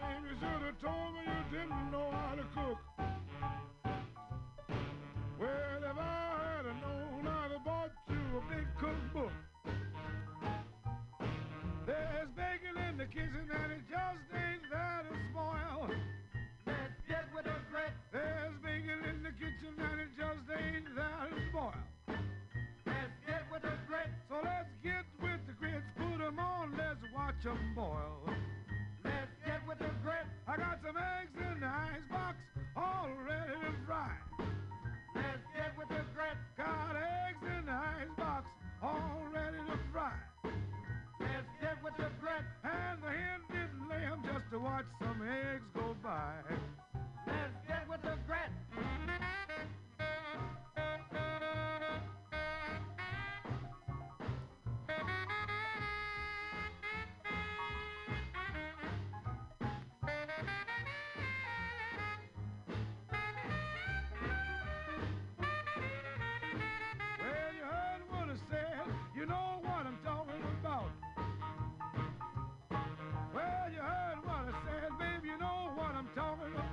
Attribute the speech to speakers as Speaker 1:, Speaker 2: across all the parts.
Speaker 1: baby, should have told me you didn't know how to cook. Well, if I had known, I'd have bought you a big cookbook. There's bacon in the kitchen and it just ain't that to spoil.
Speaker 2: Let's get with a grit.
Speaker 1: There's bacon in the kitchen and it just ain't that to spoil.
Speaker 2: Let's get with the grits.
Speaker 1: So let's get with the grits. Put 'em on, let's watch 'em boil. you know what I'm talking about. Well, you heard what I said, babe, you know what I'm talking about.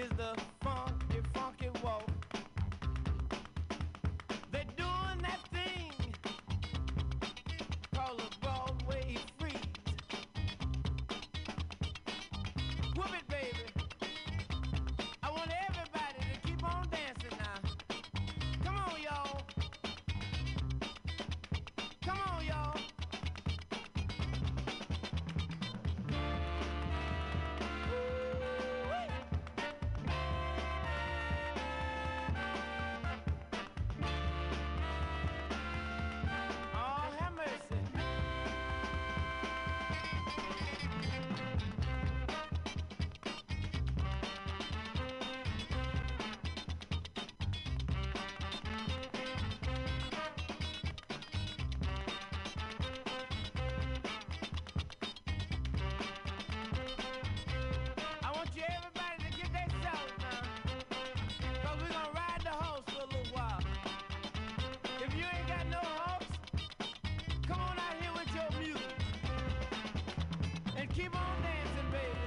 Speaker 3: is the Keep on dancing, baby.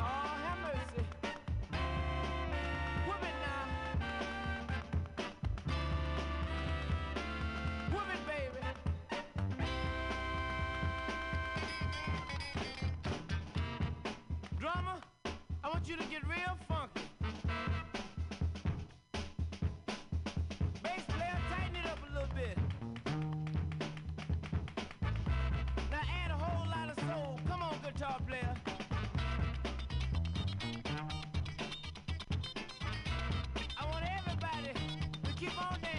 Speaker 3: Oh, have mercy. Now. Baby. Drummer, I want you to get real guitar player. I want everybody to keep on dancing.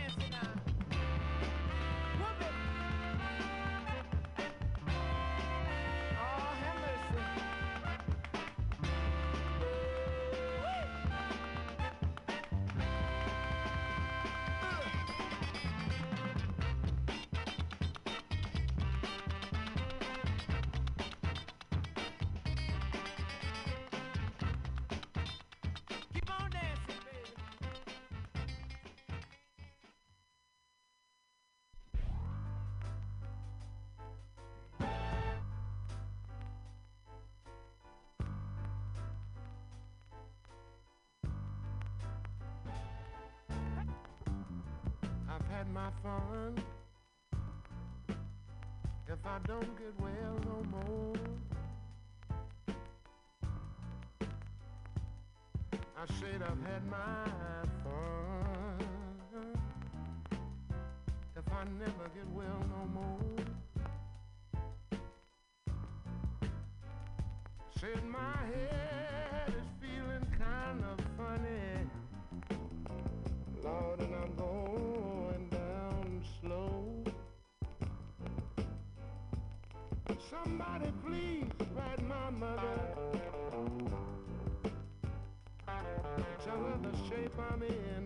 Speaker 4: my fun if I don't get well no more. I said I've had my fun if I never get well no more. Said my head. Somebody please write my mother. Tell her the shape I'm in.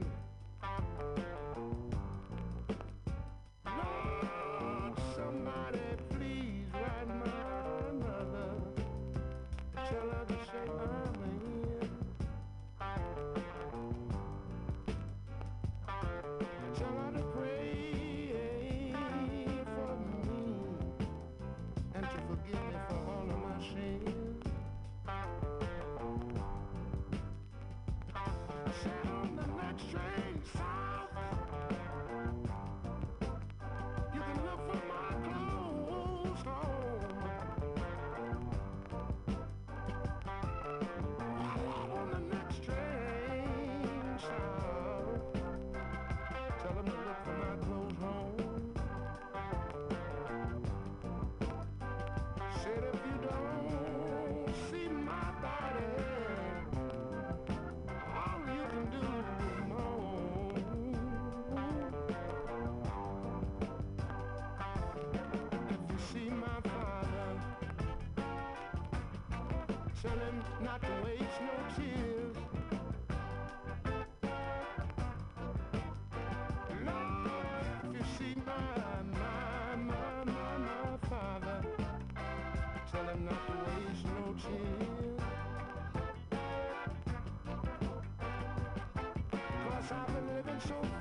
Speaker 4: Tell him not to waste no tears. If you see my, my, my, my, my father, tell him not to waste no. Cause I've been living so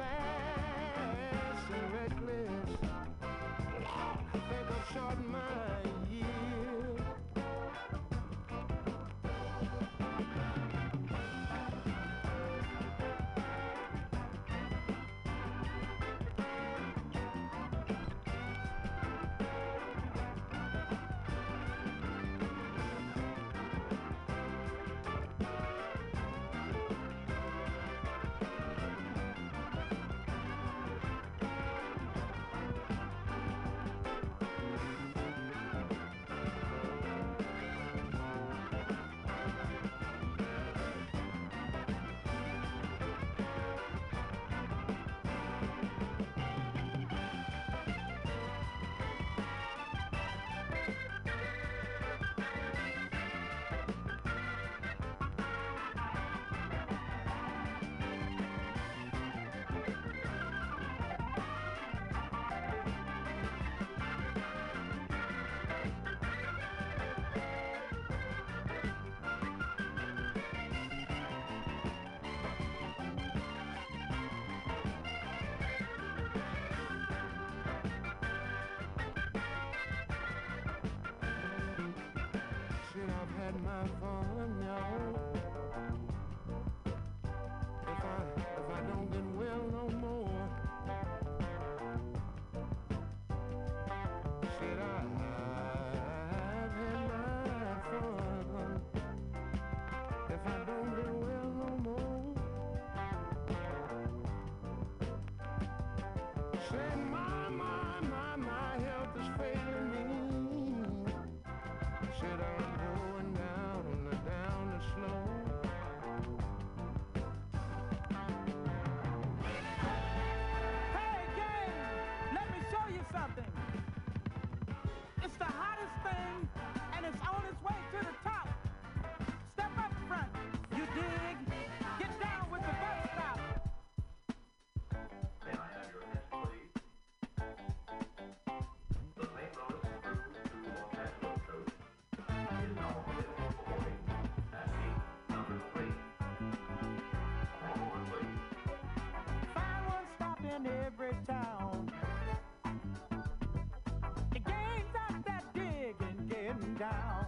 Speaker 4: down.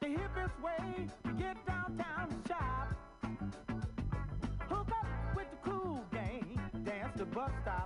Speaker 4: The
Speaker 5: hippest way to get downtown to shop. Hook up with the cool gang, dance
Speaker 6: the bus stop.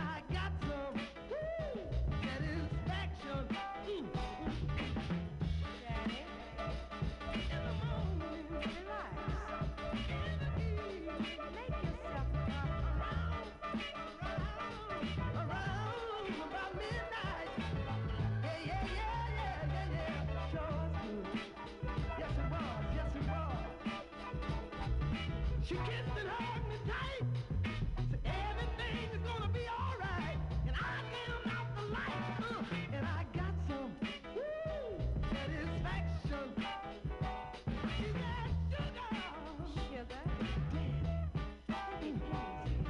Speaker 6: She kissed and hugged me tight. Said gonna be alright. And I gave out the light. Uh, and I got some satisfaction. She said, sugar. Sugar.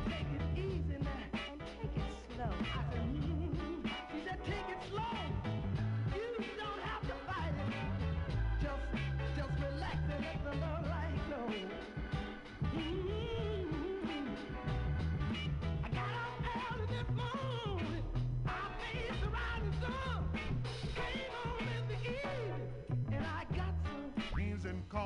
Speaker 6: Take it easy. Now. And take it slow. I said. Mm-hmm. She said, take it slow. You don't have to fight it. Just, just relax and let the love.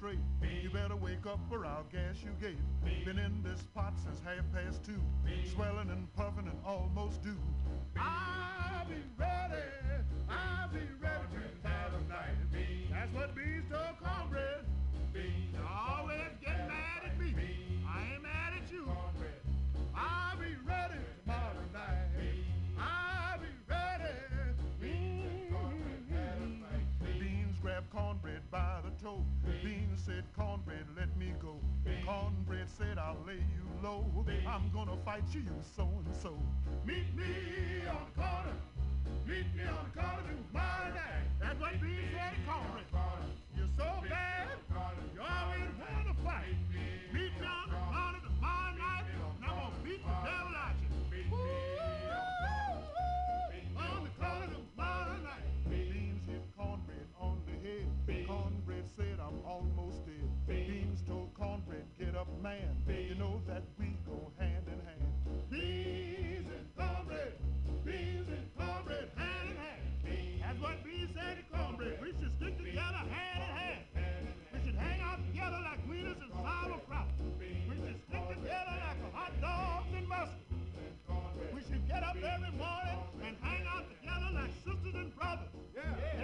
Speaker 7: straight. Me. You better wake up or I'll gas you gave. Been in this pot since half past two. Me. Swelling and puffing and almost due. I'll be ready. I'll be ready to tell them night. That's what bees do cornbread. Always get mad at me. I ain't mad at you. I'll be ready tomorrow night. I'll be ready. Beans grab cornbread by the toe said, cornbread, let me go. Cornbread said, I'll lay you low. I'm gonna fight you, you so-and-so. Meet me on the corner. Meet me on the corner tomorrow night. That's what B said, cornbread. You're so bad, you always want to fight. man. Bees. You know that we go hand in hand. Bees and cornbread, bees and cornbread, hand in hand. Bees That's what bees said to cornbread. We should stick together hand in hand. hand. We should hang out together like wieners and sauerkraut. We should stick together like hot dogs and mustard. We should get up every morning and hang out together like sisters and brothers.
Speaker 6: Yeah.
Speaker 8: yeah.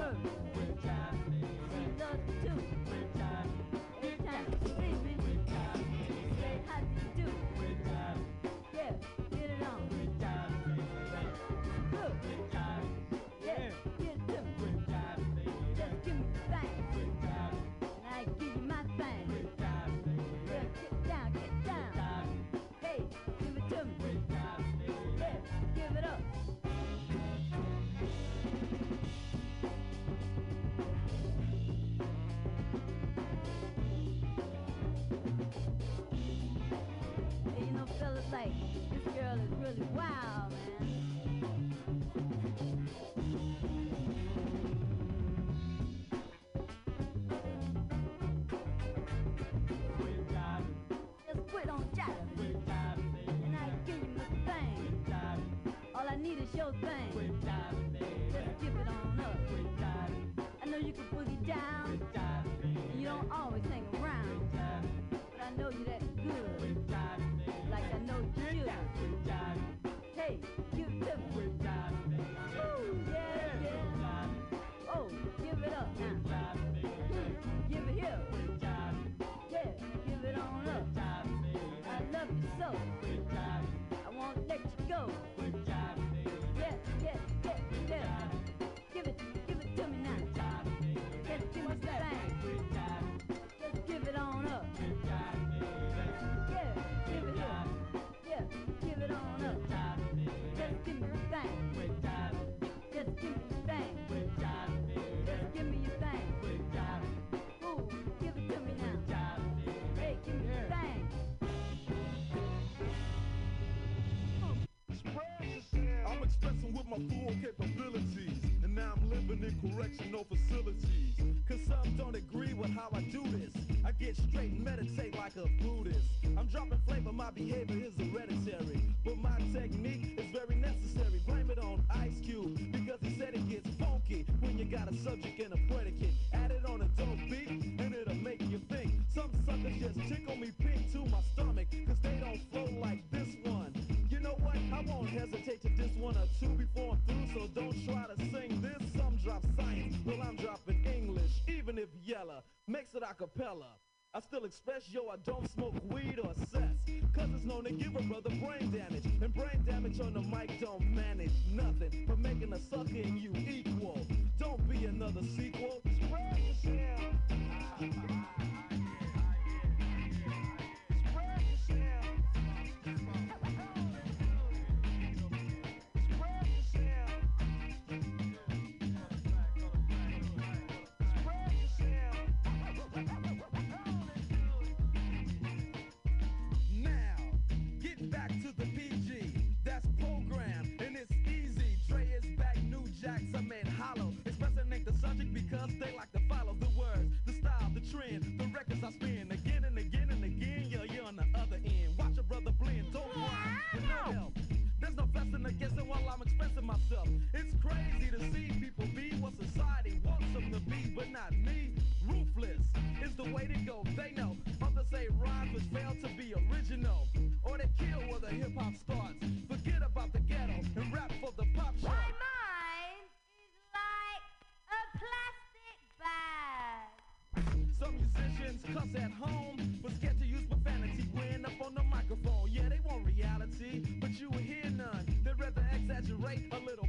Speaker 8: Michael. It's your thing. Let's give it on. Don't
Speaker 9: smoke weed or cess. Cause it's known to give a brother brain damage. And brain damage on the mic don't manage nothing but making a sucker in you equal. Don't be another sequel. It's crazy to see people be what society wants them to be, but not me. Ruthless is the way to go. They know others say rhymes to be original, or they kill where the hip hop starts. Forget about the ghetto and rap for the pop
Speaker 10: My mind is like a plastic bag.
Speaker 9: Some musicians cuss at home, but scared to use profanity when up on the microphone. Yeah, they want reality, but you will hear none. They'd rather exaggerate a little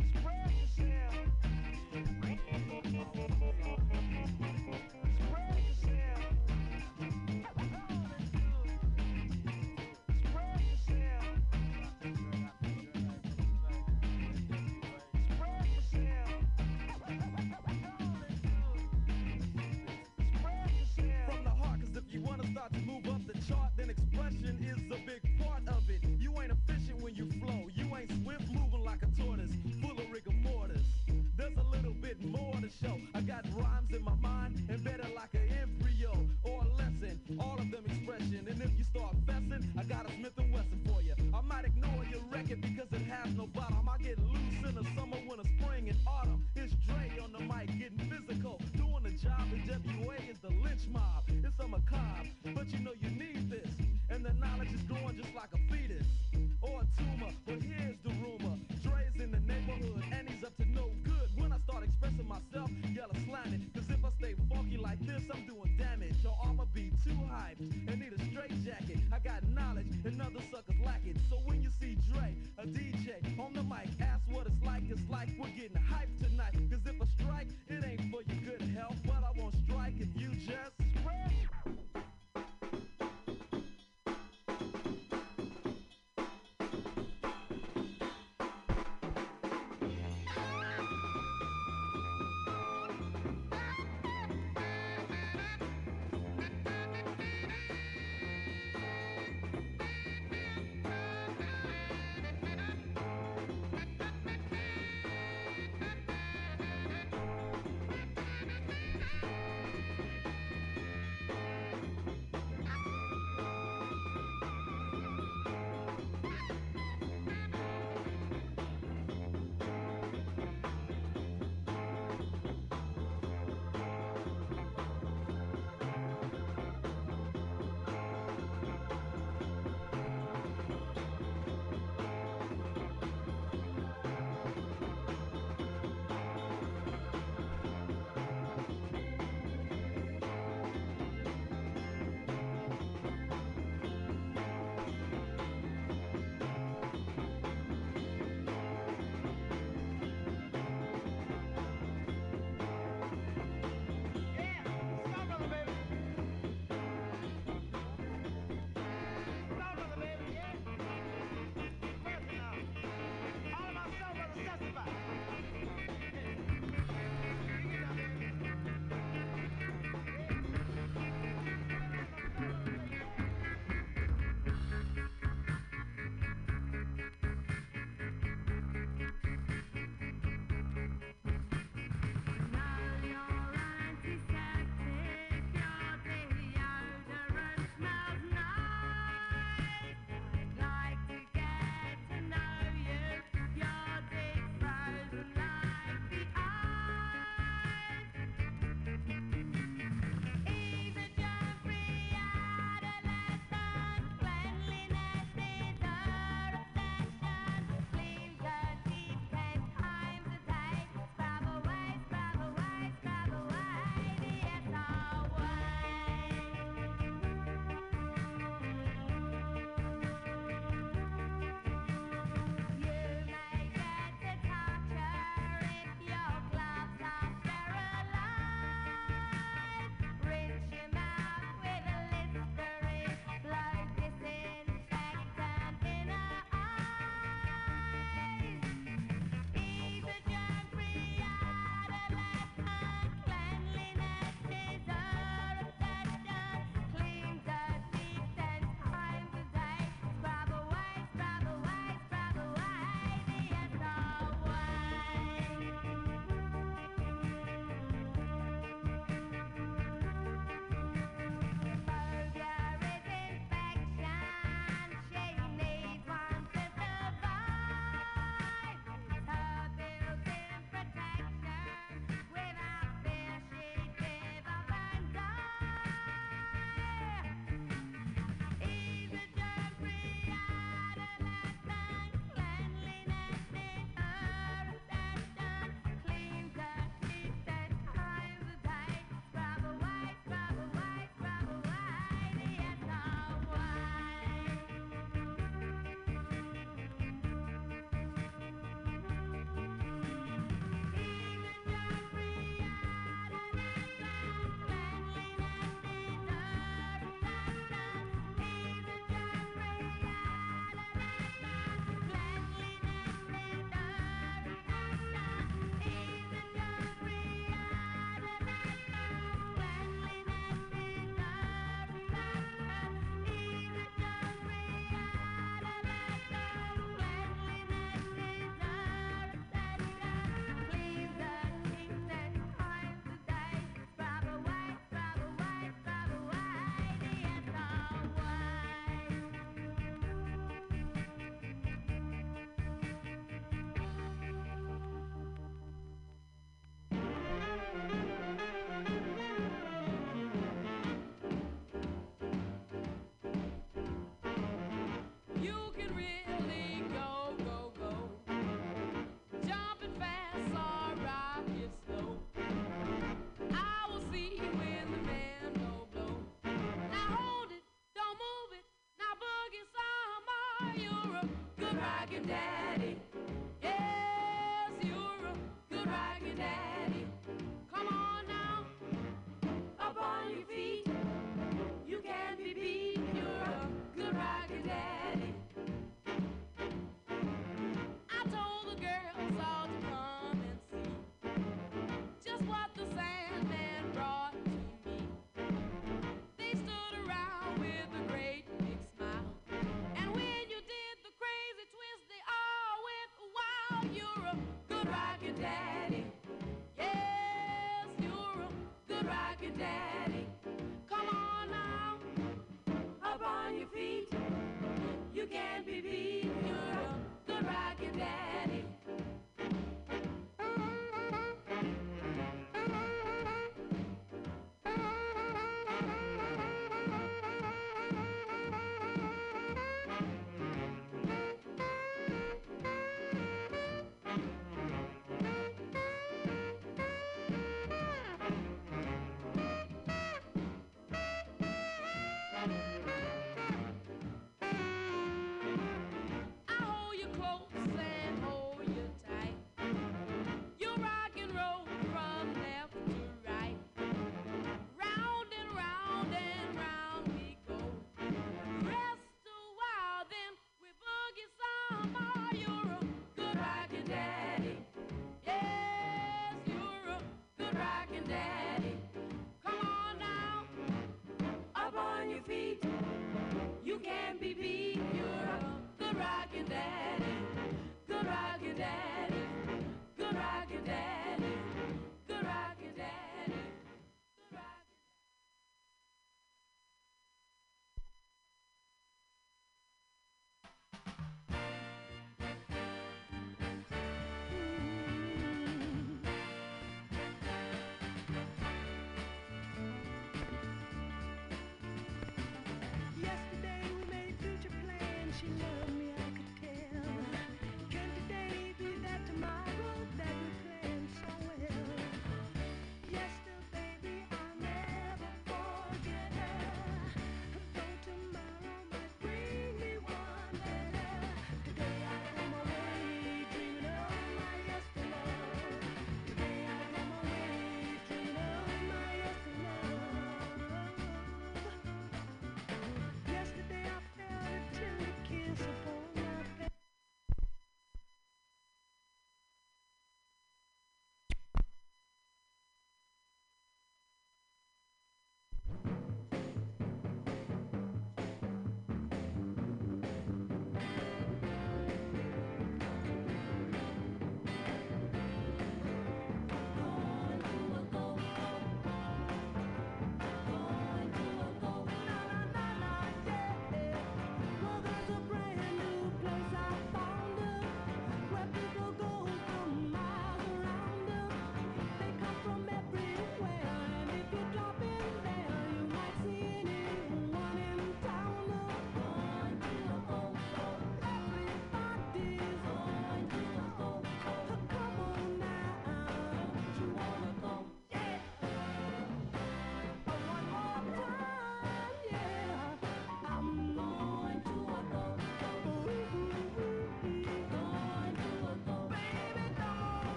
Speaker 9: dad.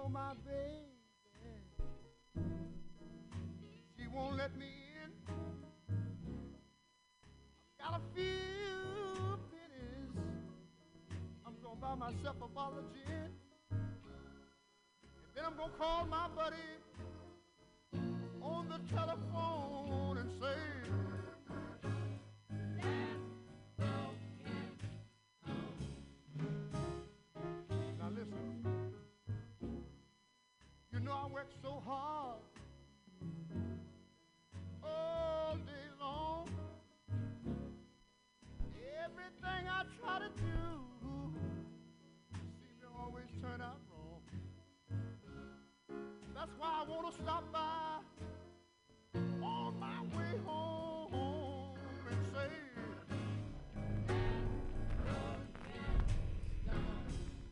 Speaker 9: Know
Speaker 11: my baby. She won't let me in. I've got a few pennies. I'm gonna buy myself a bottle of gin. And then I'm gonna call my buddy to stop by on my way home and say,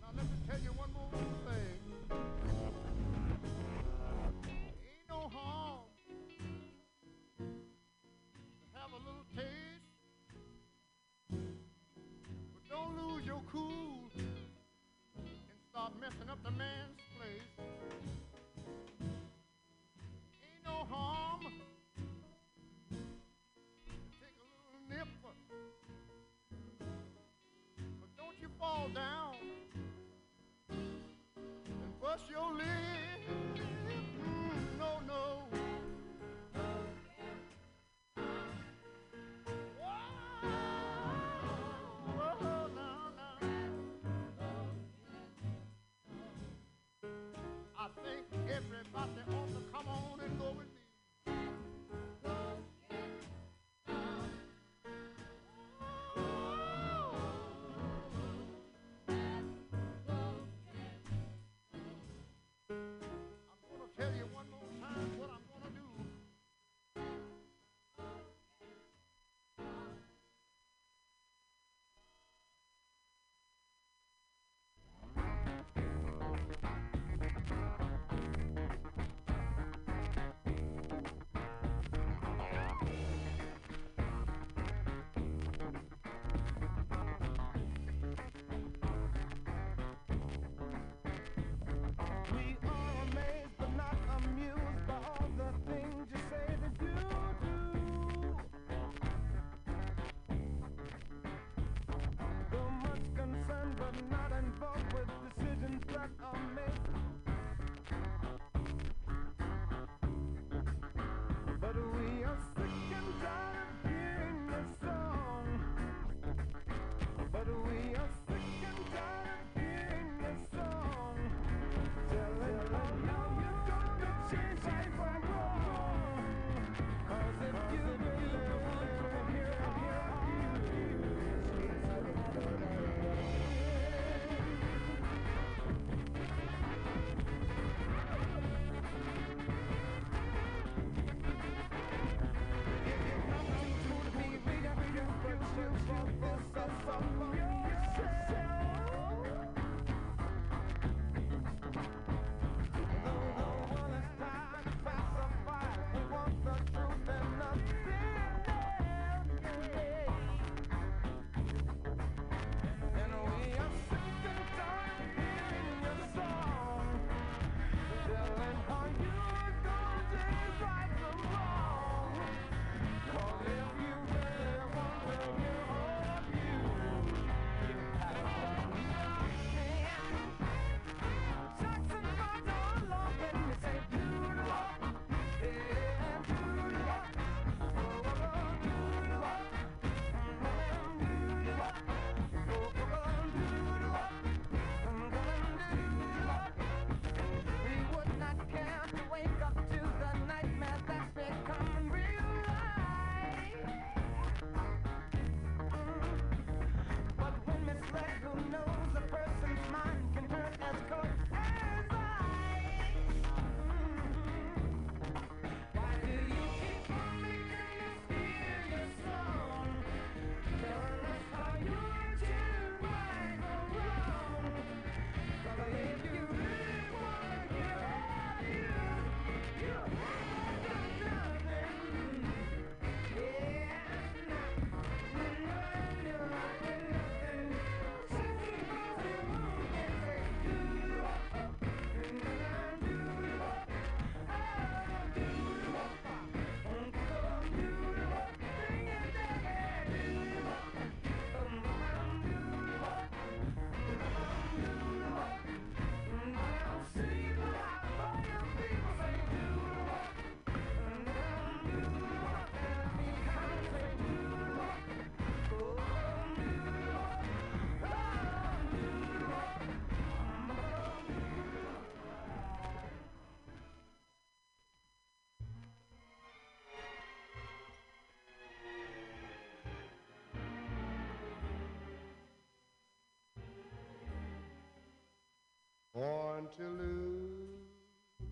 Speaker 11: now let me tell you one more thing. Ain't no harm to have a little taste, but don't lose your cool down. And bust your lip. I think everybody ought to come on and go born to lose.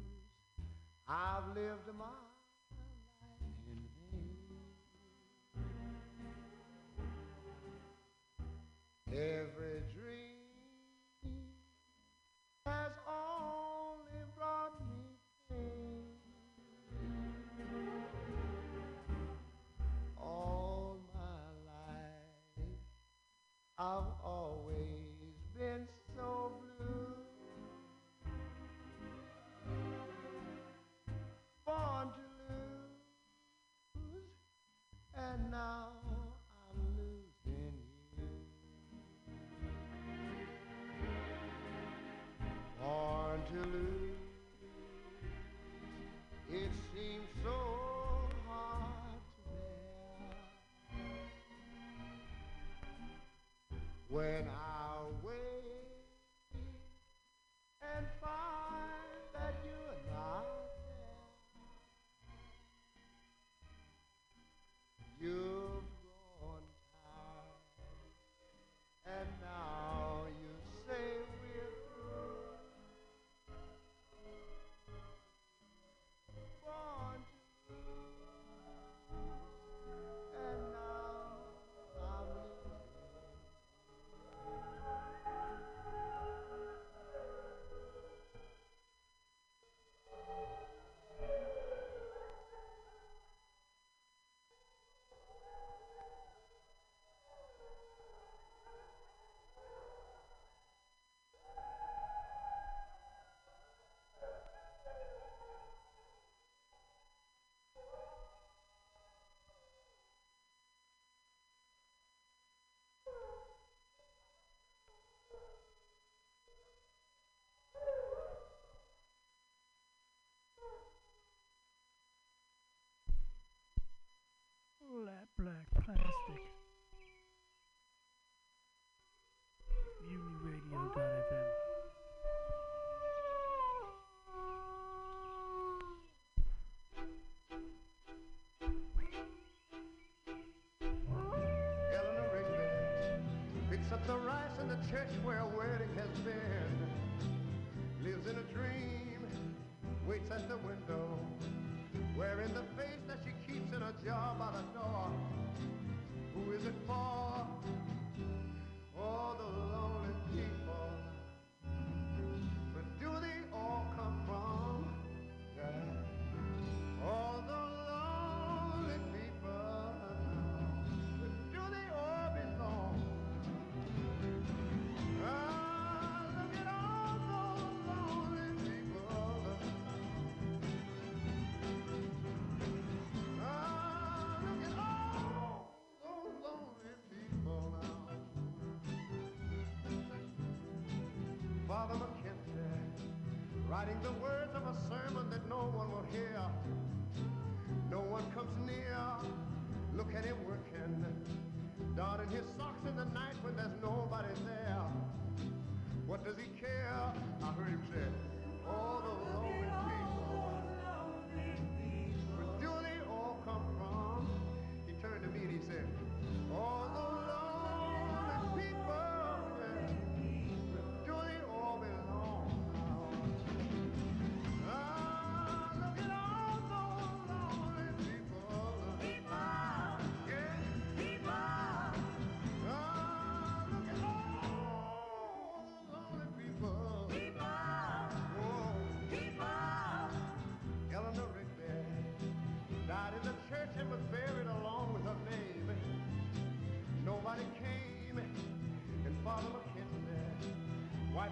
Speaker 11: I've lived my life in vain. Every dream has only brought me pain. All my life, I've always in the church where a wedding has been. Lives in a dream, waits at the window. Wearing the face that she keeps in a jar by the door. nobody there. What does he care? I heard him say, oh, the lonely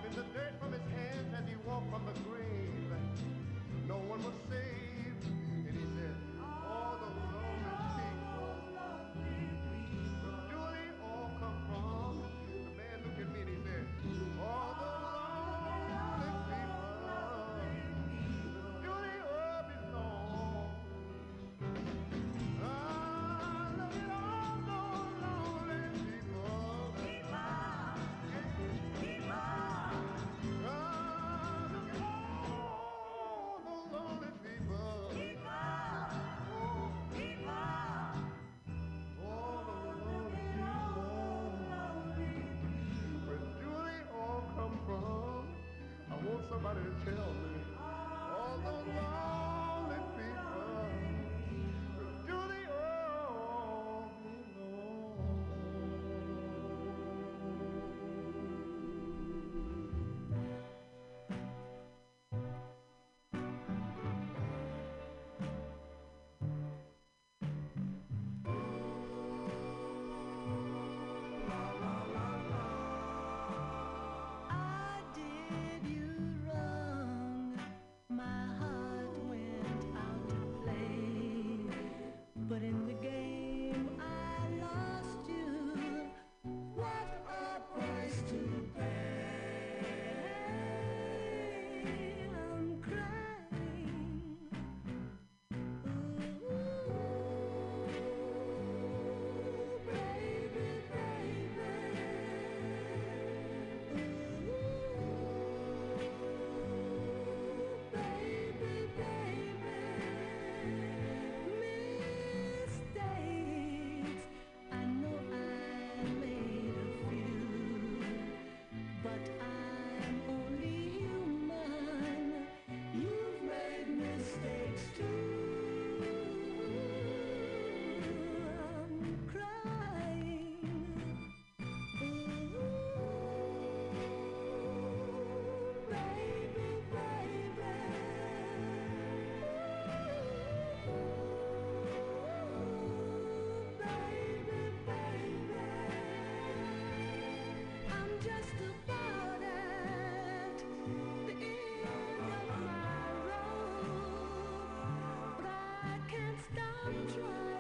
Speaker 11: in the dirt from his hands as he walked from the grave. No one will say somebody can't
Speaker 12: stop trying.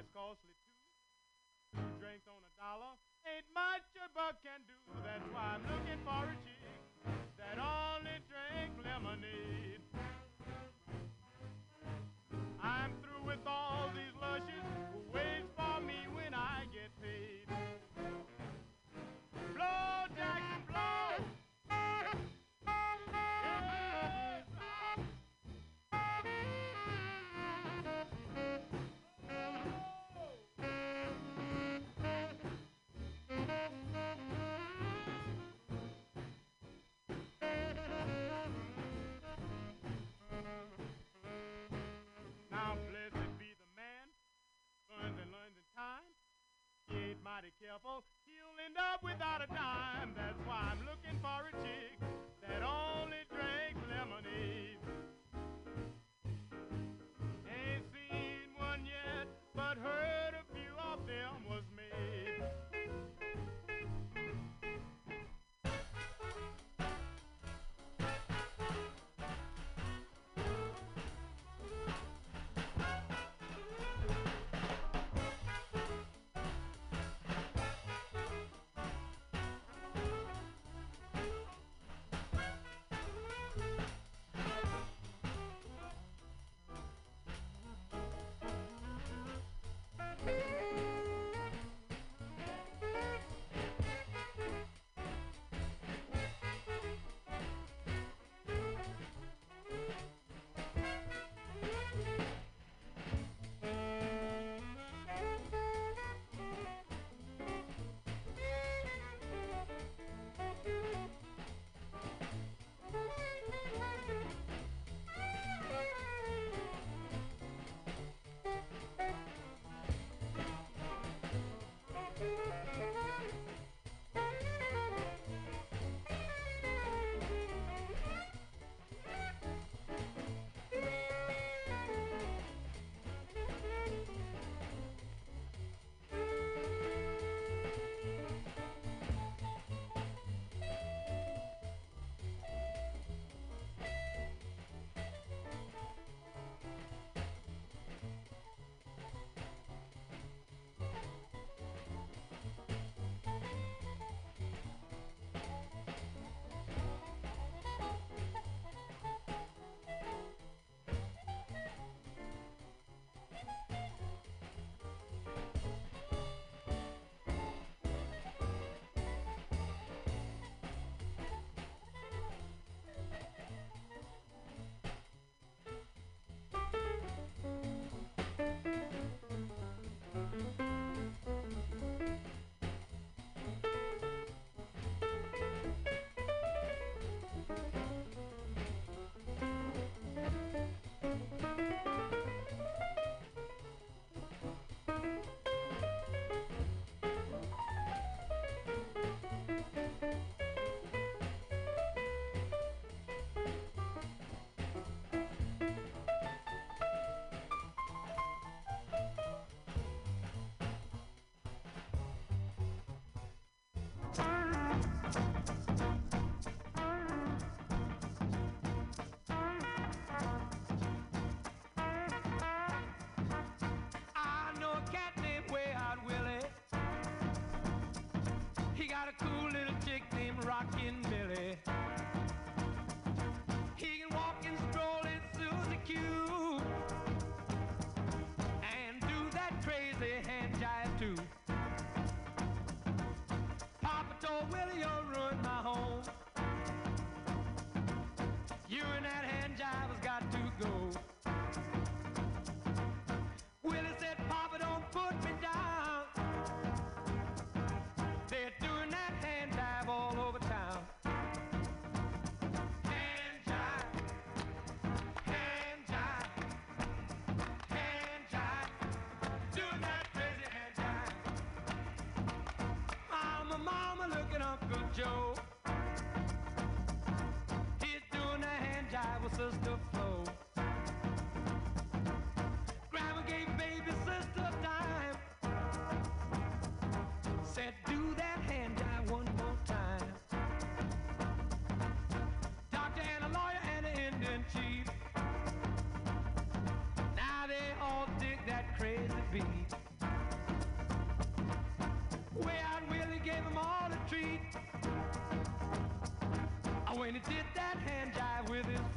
Speaker 12: life costly too. Two
Speaker 13: drinks on a dollar ain't much a buck can do. That's why I'm looking for a chick that only drink lemonade. I'm through with all these mighty careful, he'll end up without a dime. That's why I'm looking for a chick that only drinks lemonade.
Speaker 5: Thank you.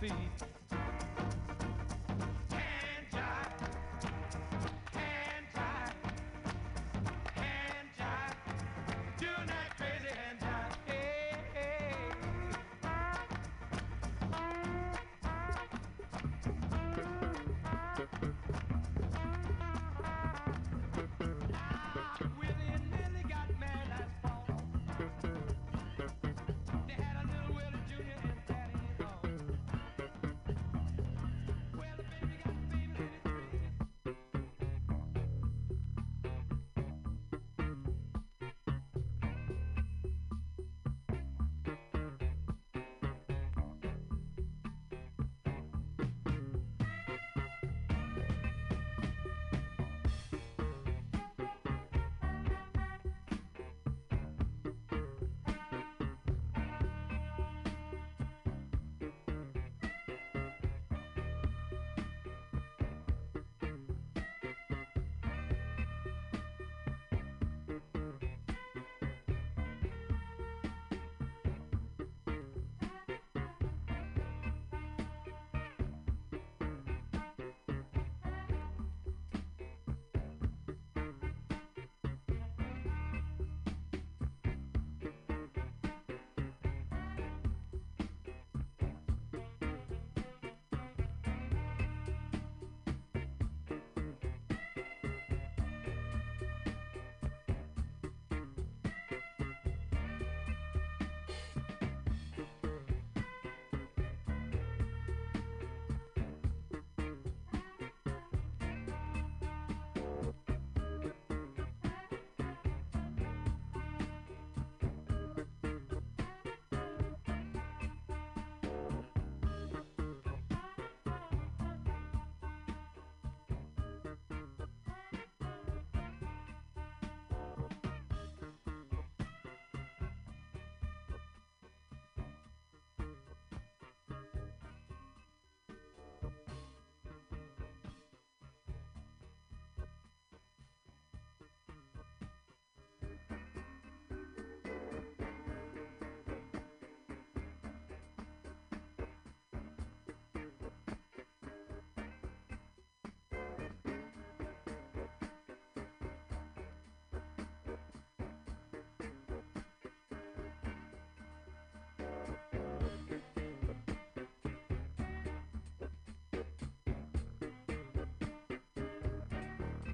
Speaker 5: feet.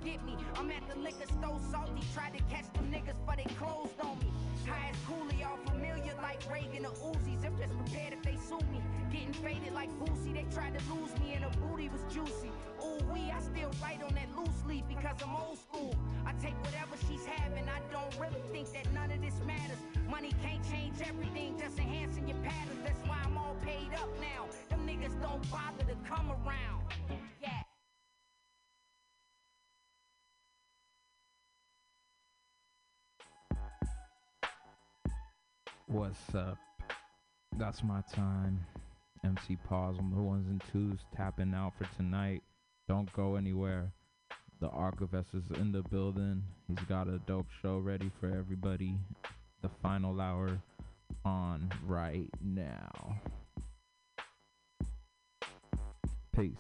Speaker 14: Get me. I'm at the liquor store salty, tried to catch them niggas, but they closed on me. High as coolie, all familiar like Reagan or Uzis. I'm just prepared if they sue me. Getting faded like Boosie, they tried to lose me and her booty was juicy. Ooh wee, I still write on that loose leaf because I'm old school. I take whatever she's having, I don't really think that none of this matters. Money can't change everything, just enhancing your patterns. That's why I'm all paid up now.
Speaker 5: What's up? That's my time. MC Pause on the ones and twos tapping out for tonight. Don't go anywhere. The Archivist is in the building. He's got a dope show ready for everybody. The final hour on right now. Peace.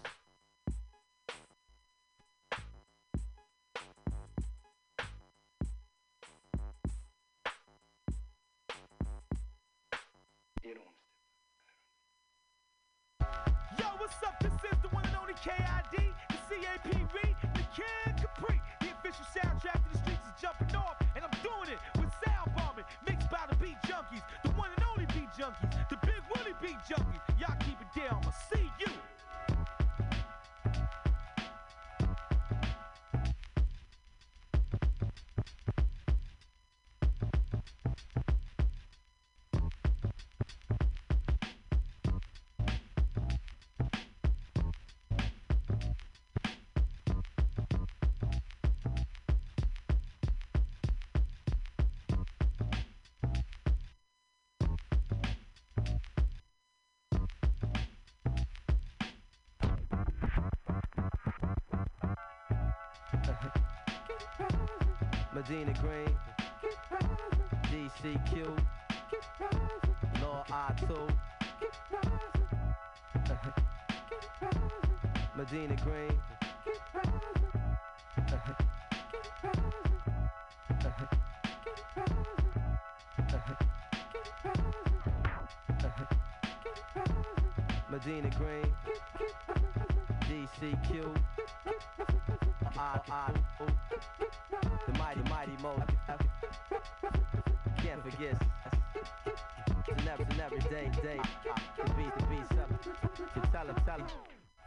Speaker 15: The mighty, mighty Mo. Can't forget. It's an every, it's an everyday day. The beat, the beat, something. To tell him, tell him.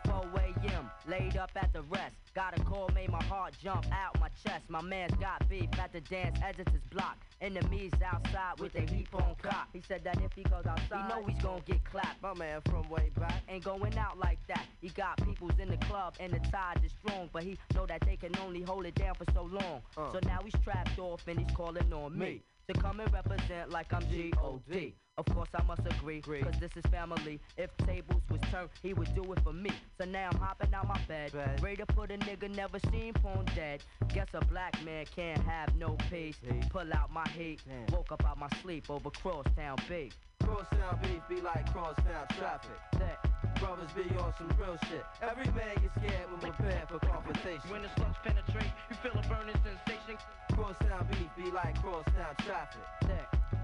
Speaker 14: 4 a.m. laid up at the rest. Got a call, made my heart jump out my chest. My man's got beef at the dance editors block. Enemies outside with a heap on cock. He said that if he goes outside, he know he's gonna get clapped.
Speaker 15: My man from way back
Speaker 14: ain't going out like that. He got peoples in the club and the tide is strong, but he know that they can only hold it down for so long.
Speaker 15: Uh.
Speaker 14: So now he's trapped off and he's calling on me.
Speaker 15: Me.
Speaker 14: To come and represent like I'm G.O.D. Of course I must agree, cause this is family. If tables was turned, he would do it for me. So now I'm hopping out my bed, ready to put a nigga never seen porn dead. Guess a black man can't have no peace. Pull out my heat, woke up out my sleep over crosstown beat.
Speaker 15: Crosstown beef be like crosstown traffic.
Speaker 14: That
Speaker 15: Brothers be on some real shit. Every man gets scared when prepared for confrontation.
Speaker 16: When the slugs penetrate, you feel a burning sensation.
Speaker 15: Crosstown beef be like crosstown traffic.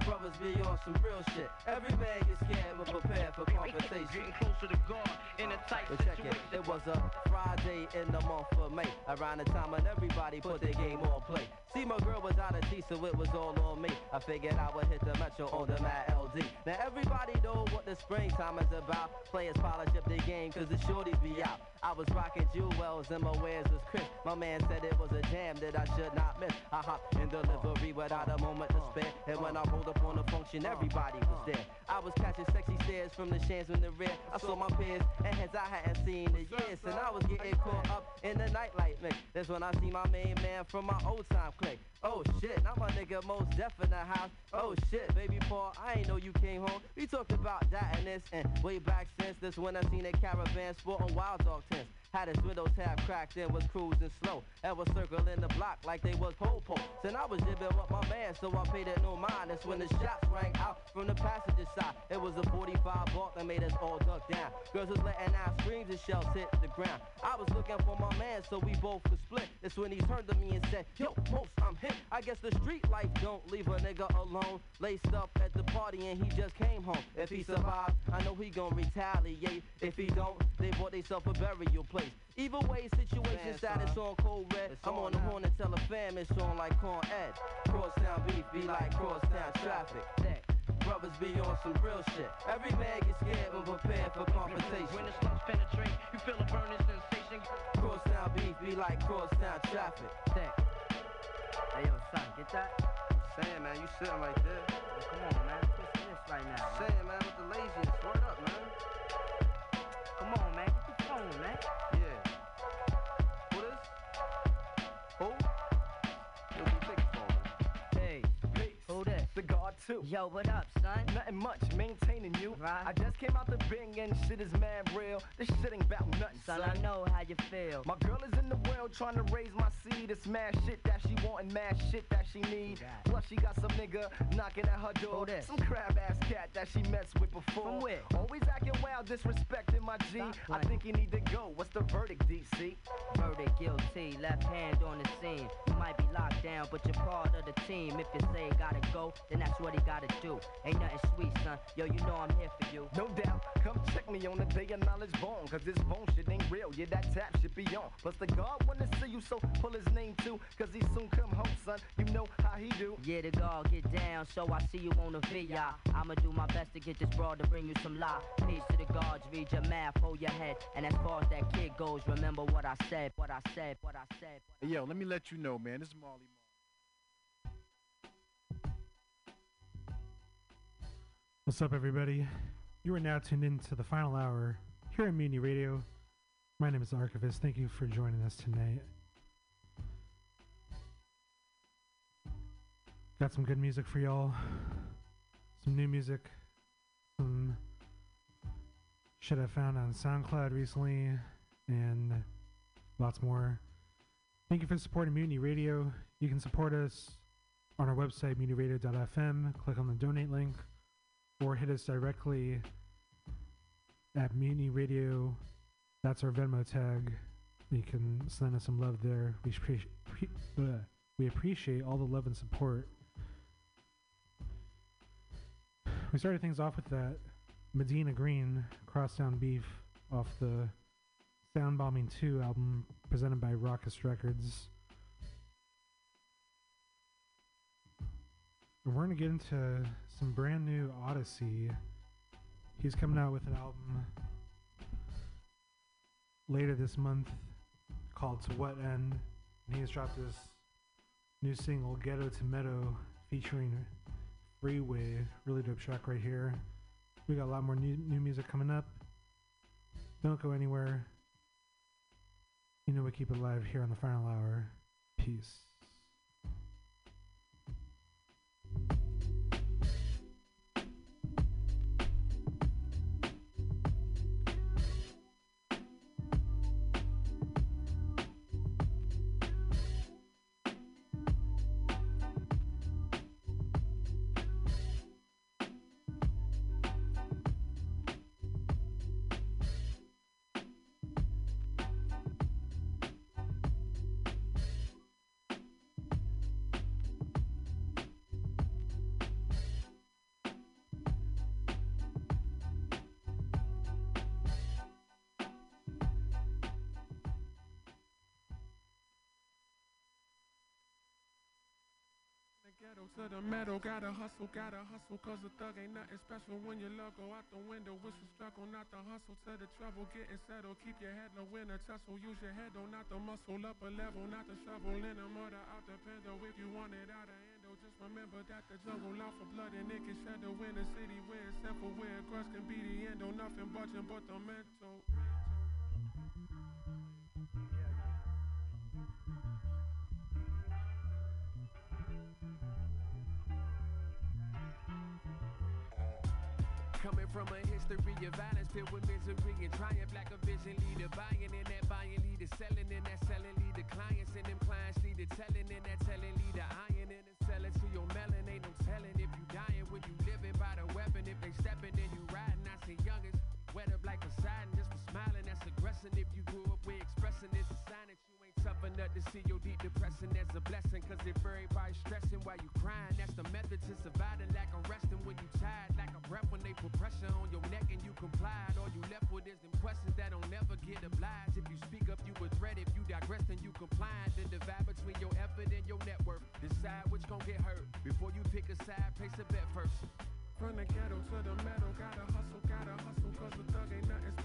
Speaker 15: Brothers be on some real shit. Every man gets scared when prepared for confrontation.
Speaker 16: Getting closer to God in a uh, tight
Speaker 15: But check it, it was a Friday in the month of May. Around the time when everybody put their game on play. See, my girl was out of tea, so it was all on me. I figured I would hit the metro on the Mad LD. Now everybody know what the springtime is about. Players polish up their game, cause the shorties be out. I was rocking jewels and my wares was crisp. My man said it was a jam that I should not miss. I hopped in delivery without a moment to spare. And when I rolled up on the function, everybody was there. I was catching sexy stares from the shans in the rear. I saw my peers and heads I hadn't seen in years. And I was getting caught up in the nightlight mix. That's when I see my main man from my old time clique. Oh shit, now my nigga most deaf in the house. Oh shit, baby Paul, I ain't know you came home. We talked about that and this and way back since this when I seen a caravan sport on Wild Dog tents. Had his windows half cracked and was cruising slow. And was circling the block like they was poles. And I was jibbing with my man, so I paid it no mind. That's when the shots rang out from the passenger side. It was a 45 volt that made us all duck down. Girls was letting out screams and shells hit the ground. I was looking for my man, so we both could split. That's when he turned to me and said, Yo, most I'm hit. I guess the street life don't leave a nigga alone. Laced up at the party and he just came home. If he survives, I know he gon' retaliate. If he don't, they bought themselves a burial place. Either way, situations status on cold red. I'm on the horn to tell a fam it's on like Con Ed. Crosstown beef be like crosstown traffic. That brothers be on some real shit. Every man gets scared when prepared for confrontation.
Speaker 16: When the slugs penetrate, you feel a burning sensation.
Speaker 15: Crosstown beef be like crosstown traffic.
Speaker 14: That. Hey yo, son, get that?
Speaker 15: I'm saying, man, you sitting right there.
Speaker 14: come on, man. Listen this right now.
Speaker 15: I'm saying, man, with the laziness. Word
Speaker 17: too.
Speaker 14: Yo, what up, son?
Speaker 17: Nothing much, maintaining you.
Speaker 14: Right.
Speaker 17: I just came out the bing and shit is mad real. This shit ain't about nothing,
Speaker 14: Son,
Speaker 17: son.
Speaker 14: I know how you feel.
Speaker 17: My girl is in the world trying to raise my seed. It's mad shit that she want and mad shit that she need. Plus she got some nigga knocking at her door. Some crab ass cat that she messed with before.
Speaker 14: From where?
Speaker 17: Always acting wild, disrespecting my G. I think he need to go. What's the verdict, DC?
Speaker 14: Verdict guilty, left hand on the scene. You might be locked down, but you're part of the team. If you say gotta go, then that's what he gotta do. Ain't nothing sweet, son. Yo, you know I'm here for you.
Speaker 17: No doubt, come check me on the day of knowledge bone. Cause this bone shit ain't real, yeah, that tap should be on. Plus the guard wanna see you, so pull his name too. Cause he soon come home, son. You know how he do.
Speaker 14: Yeah, the guard get down, so I see you on the VI. I'ma do my best to get this broad to bring you some lie. Peace to the guards, read your math, hold your head. And as far as that kid goes, remember what I said, what I said, what I said.
Speaker 18: Hey, yo, let me let you know, man. This is Marley
Speaker 19: What's up, everybody? You are now tuned in to the final hour here at Mutiny Radio. My name is Archivist. Thank you for joining us tonight. Got some good music for y'all. Some new music. Some shit I found on SoundCloud recently. And lots more. Thank you for supporting Mutiny Radio. You can support us on our website, mutinyradio.fm. Click on the donate link or hit us directly at Mutiny Radio. That's our Venmo tag. You can send us some love there. We appreciate pre- uh, we appreciate all the love and support. We started things off with that Medina Green Crosstown Beef off the Sound Bombing 2 album presented by Rawkus Records. We're going to get into some brand new Oddisee. He's coming out with an album later this month called To What End. And he has dropped this new single, Ghetto to Meadow, featuring Freeway. Really dope track right here. We got a lot more new, new music coming up. Don't go anywhere. You know we keep it live here on the final hour. Peace.
Speaker 13: The metal, gotta hustle, gotta hustle, cause a thug ain't nothing special when your love go out the window. Whistle struggle, not the hustle to the trouble, getting settled. Keep your head low in a tussle, use your head though, not the muscle. Up a level, not the shovel, in the murder out the pendo. If you want it out of endo, just remember that the jungle out for blood and it can shadow in a city where it's simple, where crush can be the endo. Nothing budging but the mental.
Speaker 20: Coming from a history of violence filled with misery and triumph, like a vision leader. Buying in that buying leader, selling in that selling leader. Clients and them clients need it, telling in that telling leader. Iron in and selling to your melon, ain't no telling if you dying when you living by the weapon. If they stepping, then you riding. I see youngest wet up like Poseidon just for smiling. That's aggressing. If you grew up with expressing, it's a sign that you ain't tough enough to see your deep depression lesson as a blessing. Cause if everybody's stressing while you crying, that's the method to surviving. Lack of resting when you tired, lack of breath when they put pressure on your neck and you complied. All you left with is them questions that don't never get obliged. If you speak up, you a threat. If you digress, then you compliant. Then divide between your effort and your net worth. Decide which gon' get hurt. Before you pick a side, place a bet first.
Speaker 13: From the ghetto to the metal, gotta hustle, gotta hustle, cause thug ain't nothing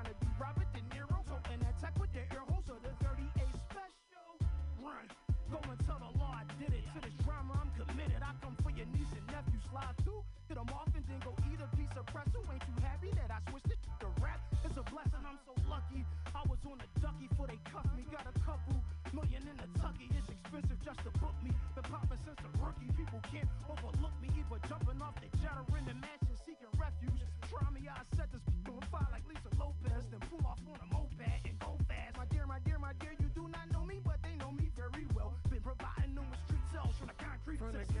Speaker 21: trying to be Robert De Niro, so in attack with the air holes of the 38 special. Run, go and tell the law I did it. To this drama, I'm committed. I come for your niece and nephew. Slide two, hit them off and then go eat a piece of press. Who ain't you happy that I switched it to rap? It's a blessing, I'm so lucky. I was on a ducky for they cuffed me. Got a couple million in a tucky. It's expensive just to book me. Been popping since a rookie. People can't overlook me. Even jumping off the jet in the mansion seeking refuge. Try me, I from the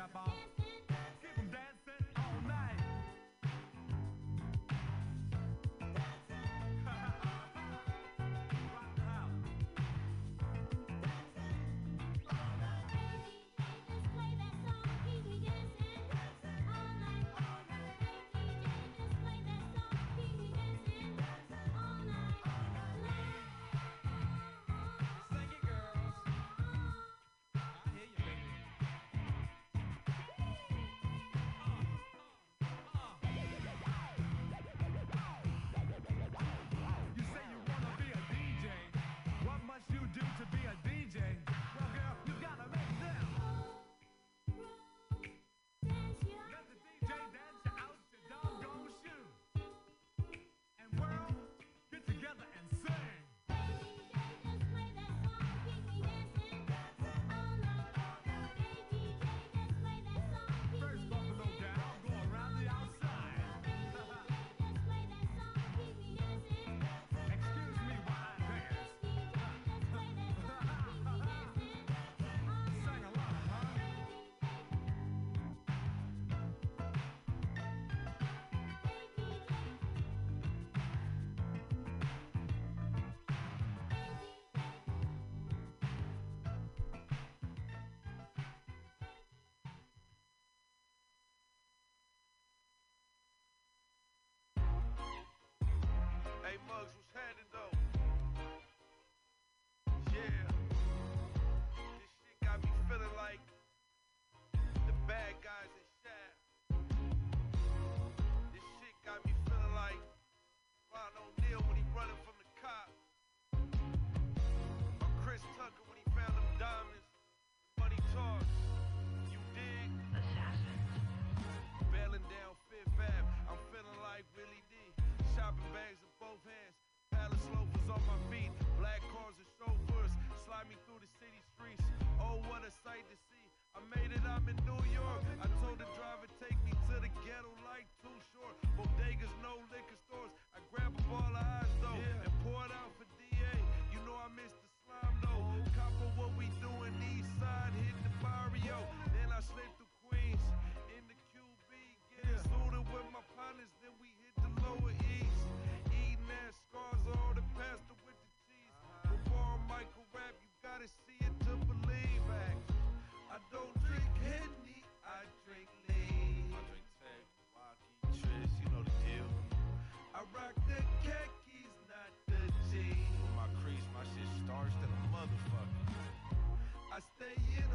Speaker 13: Shabbat. Hey, Muggs, what's happening though?
Speaker 9: Yeah. Told the driver, take me to the ghetto like too short. Bodegas, no liquor stores. I grab a ball of eyes though and pour it out for DA. You know I miss the slime though. Copper, what we doing? East side, hit the barrio. Then I slid through Queens in the QB. Getting suited with my partners, then we hit the lower east. Eating ass scars, all the pasta with the cheese. Uh-huh. Bar Michael rap, you gotta see it to believe. Facts. I don't rock the khakis, not the jeans. With my crease, my shit starched than a motherfucker. I stay in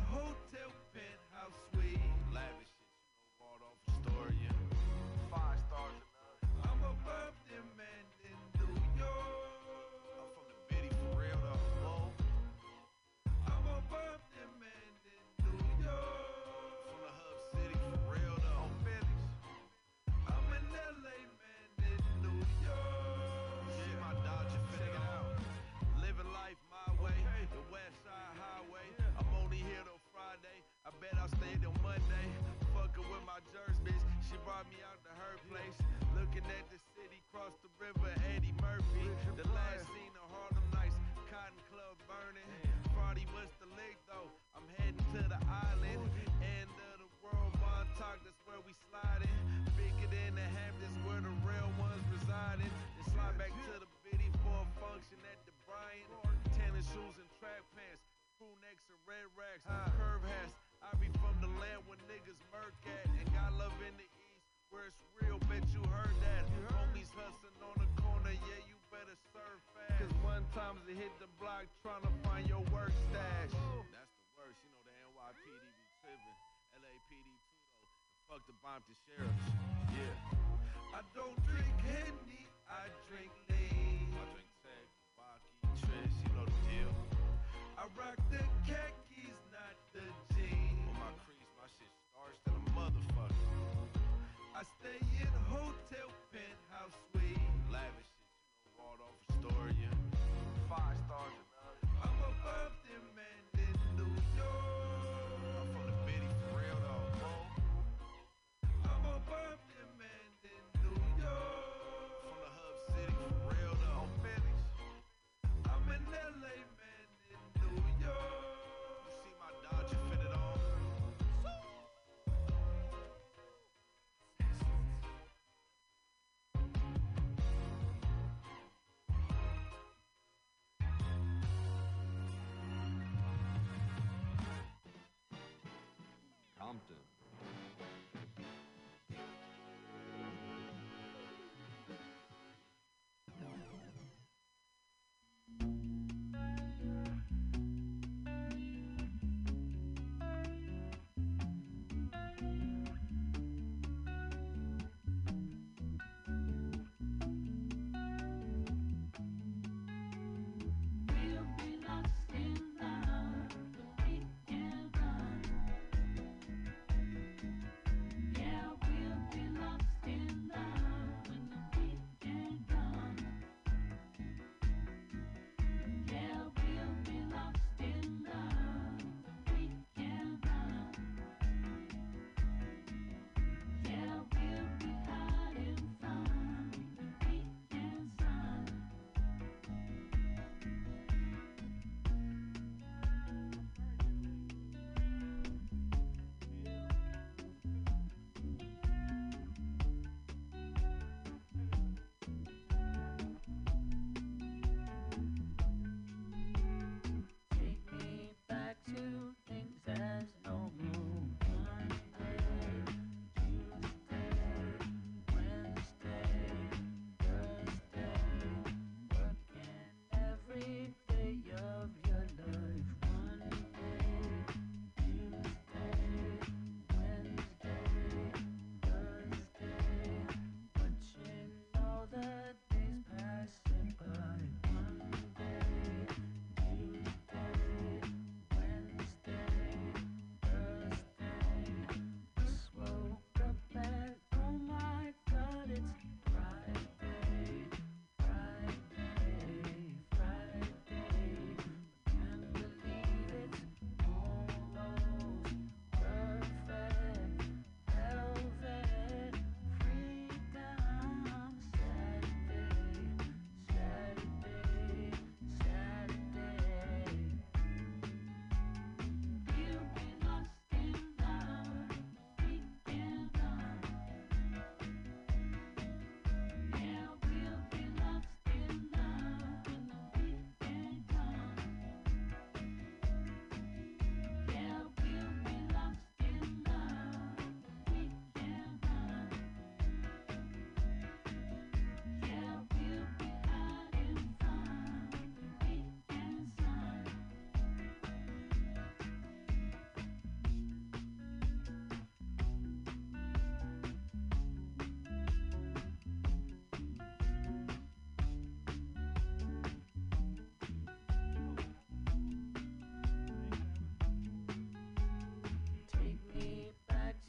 Speaker 9: city, cross the river, Eddie Murphy. The last scene of Harlem Nights, Cotton Club burning. Party was the lick though. I'm heading to the island, end of the world, Montauk. That's where we sliding. Bigger than the Hamptons, where the real ones residing. Then slide back to the bitty for a function at the Bryant. Tennis shoes and track pants, crew necks and red racks, curve hats. I be from the land where niggas murk at, and got love in the east where it's One they hit the block trying to find your work stash. That's the worst, you know the NYPD be tripping. LAPD too though. Fuck the bomb to sheriffs. Yeah. I don't drink Henny, I drink lean. I drink Tag, Milwaukee, Trish, you know the deal. I rock the khakis, not the jeans. With my crease, my shit starched than a motherfucker. I stay in hotel penthouse
Speaker 22: Compton.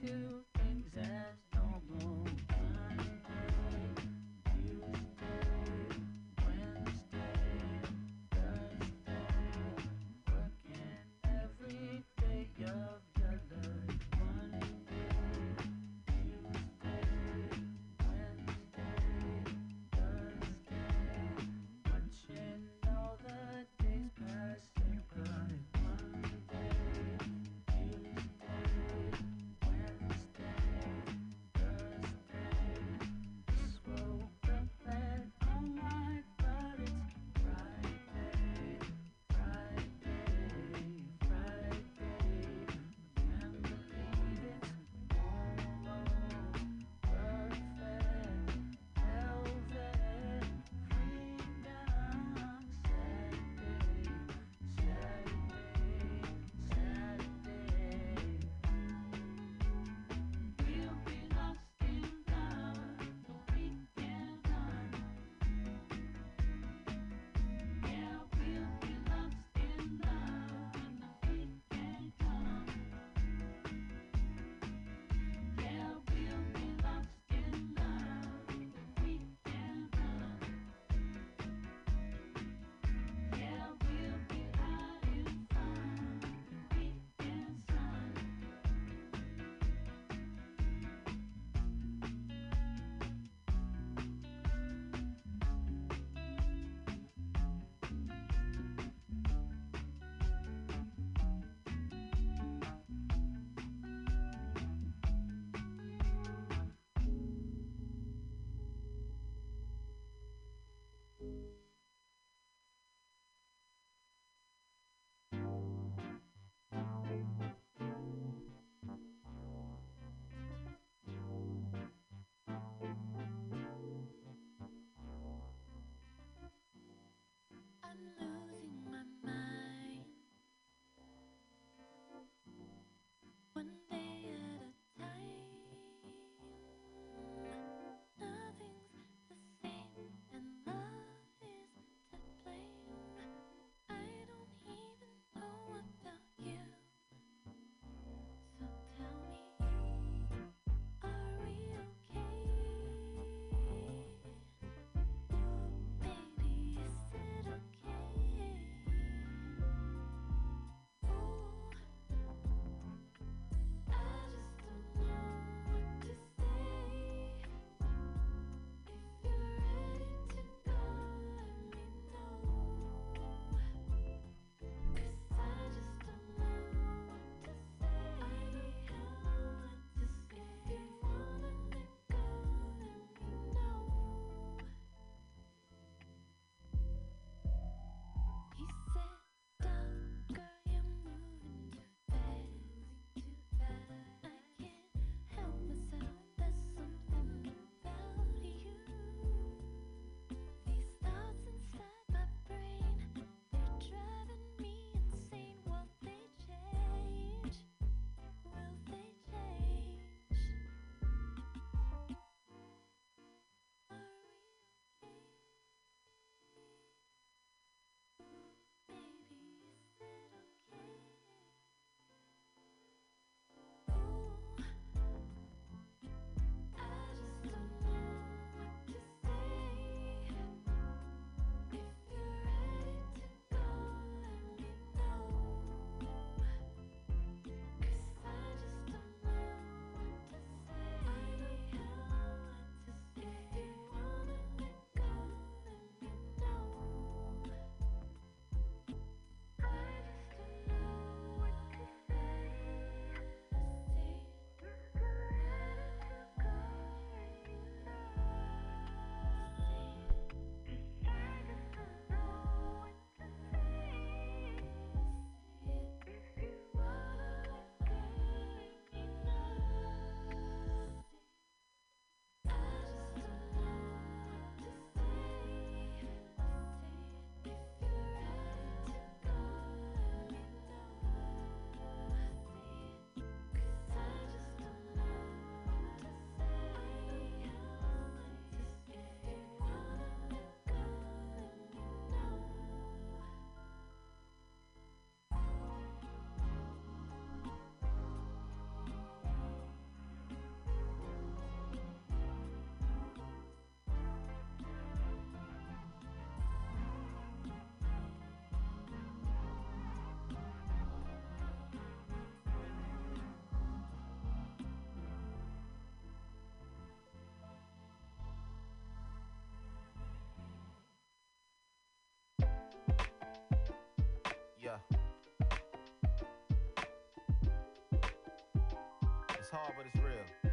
Speaker 23: to
Speaker 24: hard, but it's real.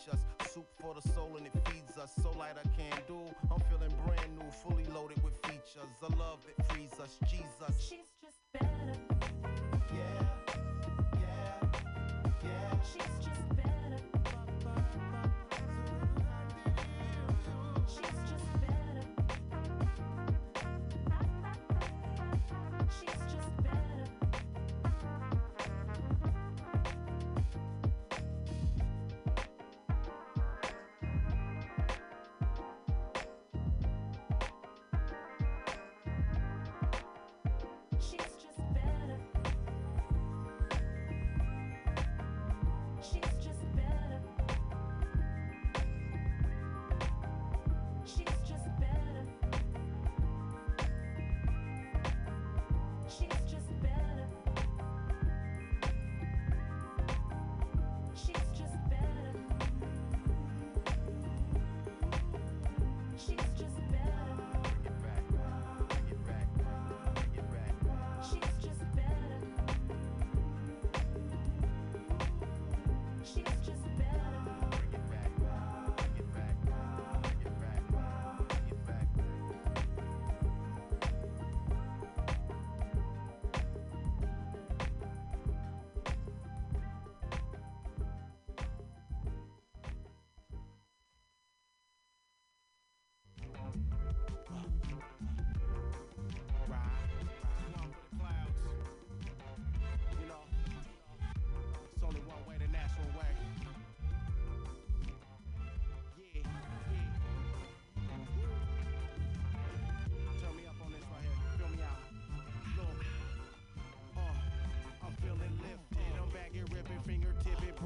Speaker 24: teach us. Soup for the soul and it feeds us. So light I can do. I'm feeling brand new, fully loaded with features. I love it, frees us, Jesus.
Speaker 22: She's just better.
Speaker 24: Yeah, yeah, yeah,
Speaker 23: yeah. She's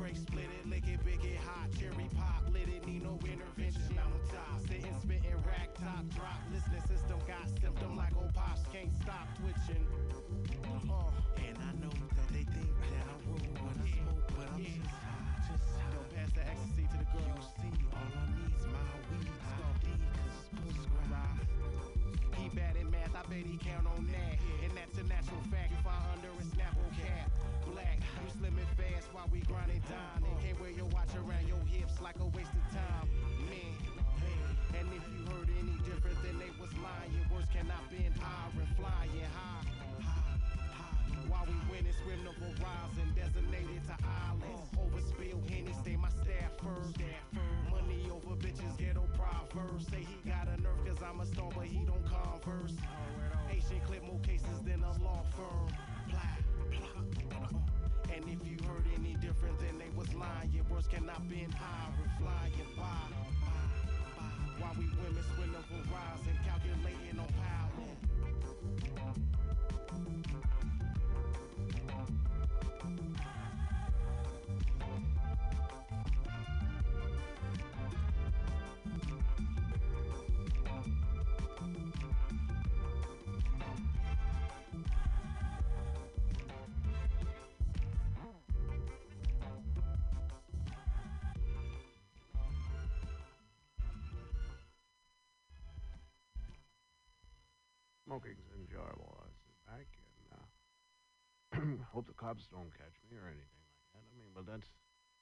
Speaker 23: break, split it, lick it, big it, hot, cherry pop, lit it, need no intervention. Mountaintop, sitting, spitting, rack top, drop, listening system got symptom like old pops, can't stop twitching. Uh, and I know that they think that I rule when I smoke, but I'm yeah. just high, just high. Don't pass the ecstasy to the girl. You see, all I need's my weed, sculpted, cause. He bad at math, I bet he count on that, and that's a natural fact. Slimming fast while we grind grinding down. And can't wear your watch around your hips like a waste of time. Man. And if you heard any different, then they was lying. Words cannot bend iron, flying high. While we win and swim the horizon, designated to islands. Overspill Henny, stay my staff first. Money over bitches, ghetto proverbs. Say he got a nerve cause I'm a stone, but he don't converse. Haitian clip more cases than a law firm. Plah, plah, uh. And if you heard any different, then they was lying. Words cannot bend iron, flying by. While we women swim the horizon, calculating on power.
Speaker 25: Smoking's enjoyable. I sit back and uh, hope the cops don't catch me or anything like that. I mean, but that's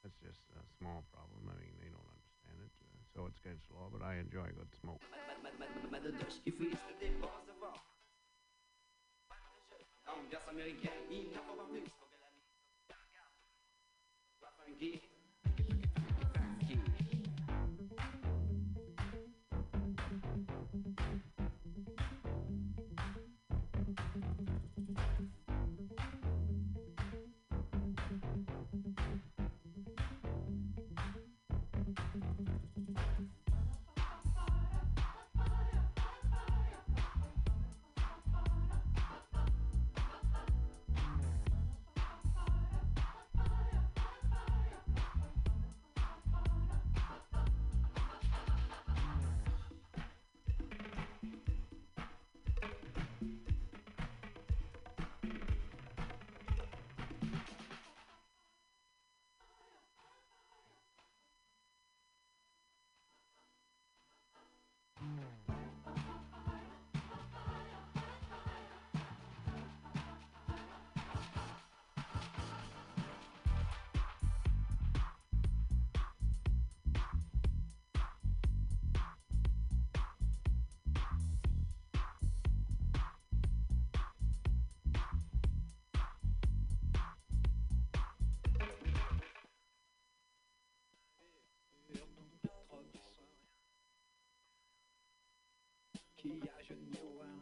Speaker 25: that's just a small problem. I mean, they don't understand it, uh, so it's against the law. But I enjoy good smoke.
Speaker 26: maquillage noir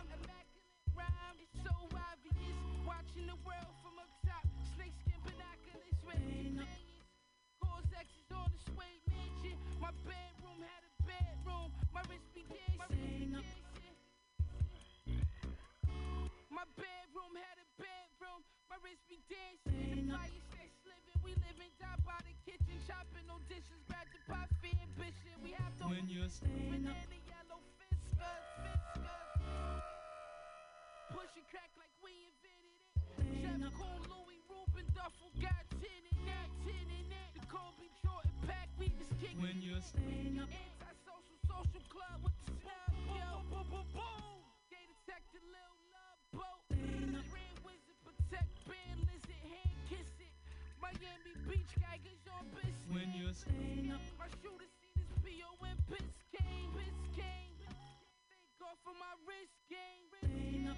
Speaker 27: When you're
Speaker 26: fiscus, fiscus. Pushing crack like we invented it. Chef Cool, Louis, Ruben, Duffel, got tin in that, tin in that. The Kobe Jordan pack, we just kicking
Speaker 27: When you're staying up.
Speaker 26: Anti-social, social club with the snub, yo. Boom, boom, boom. Gay detector, Lil Love Boat. Grand Wizard, protect band, lizard, hand kiss it. Miami Beach, Geiger's on biscuit.
Speaker 27: When you're
Speaker 26: staying up. My shooter Biscayne, Biscayne. Thank God for my wrist game. Game.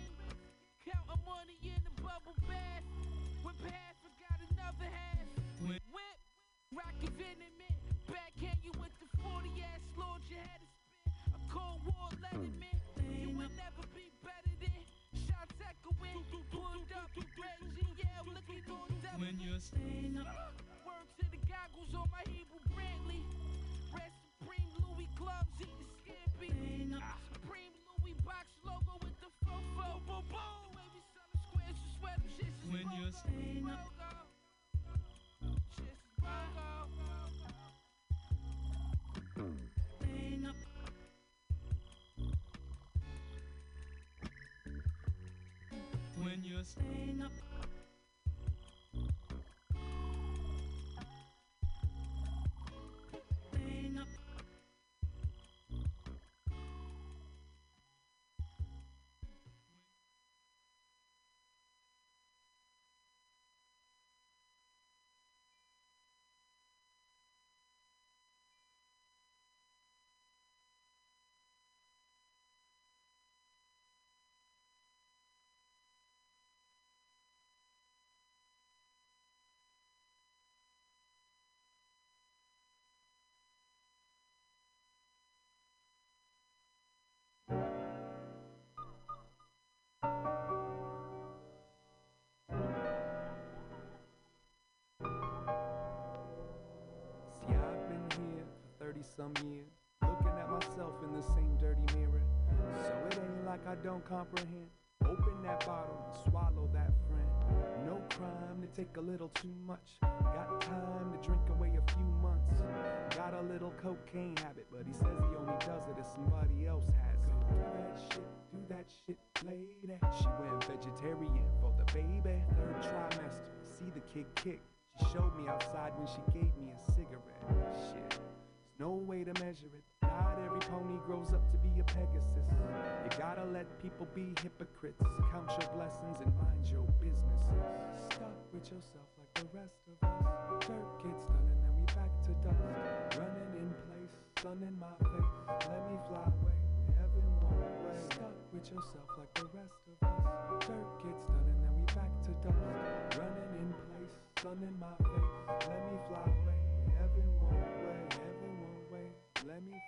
Speaker 26: Counting money in the bubble bath. Whip half, forgot another half.
Speaker 27: When-
Speaker 26: Whip, rocket venomant. Backhand you with the 40 ass Lord, you had to spin. A cold war letterman. You would never be better than. Shots echoing. Pulled up, Reggie, yeah, looking on.
Speaker 27: When you're
Speaker 26: Word to the goggles on my Hebrew
Speaker 27: When
Speaker 26: is Rogo.
Speaker 27: When you're
Speaker 28: See, some years, looking at myself in the same dirty mirror. So it ain't like I don't comprehend. Open that bottle and swallow that friend. No crime to take a little too much. Got time to drink away a few months. Got a little cocaine habit, but he says he only does it if somebody else has it. Do that shit, do that shit, lady. She went vegetarian for the baby. Third trimester, see the kid kick. She showed me outside when she gave me a cigarette. Shit, no way to measure it. Not every pony grows up to be a Pegasus. You gotta let people be hypocrites. Count your blessings and mind your business. Stuck with yourself like the rest of us. Dirt gets done and then we back to dust. Running in place, sun in my face. Let me fly away, heaven one way. Stuck with yourself like the rest of us. Dirt gets done and then we back to dust. Running in place, sun in my face. Let me fly Lemmy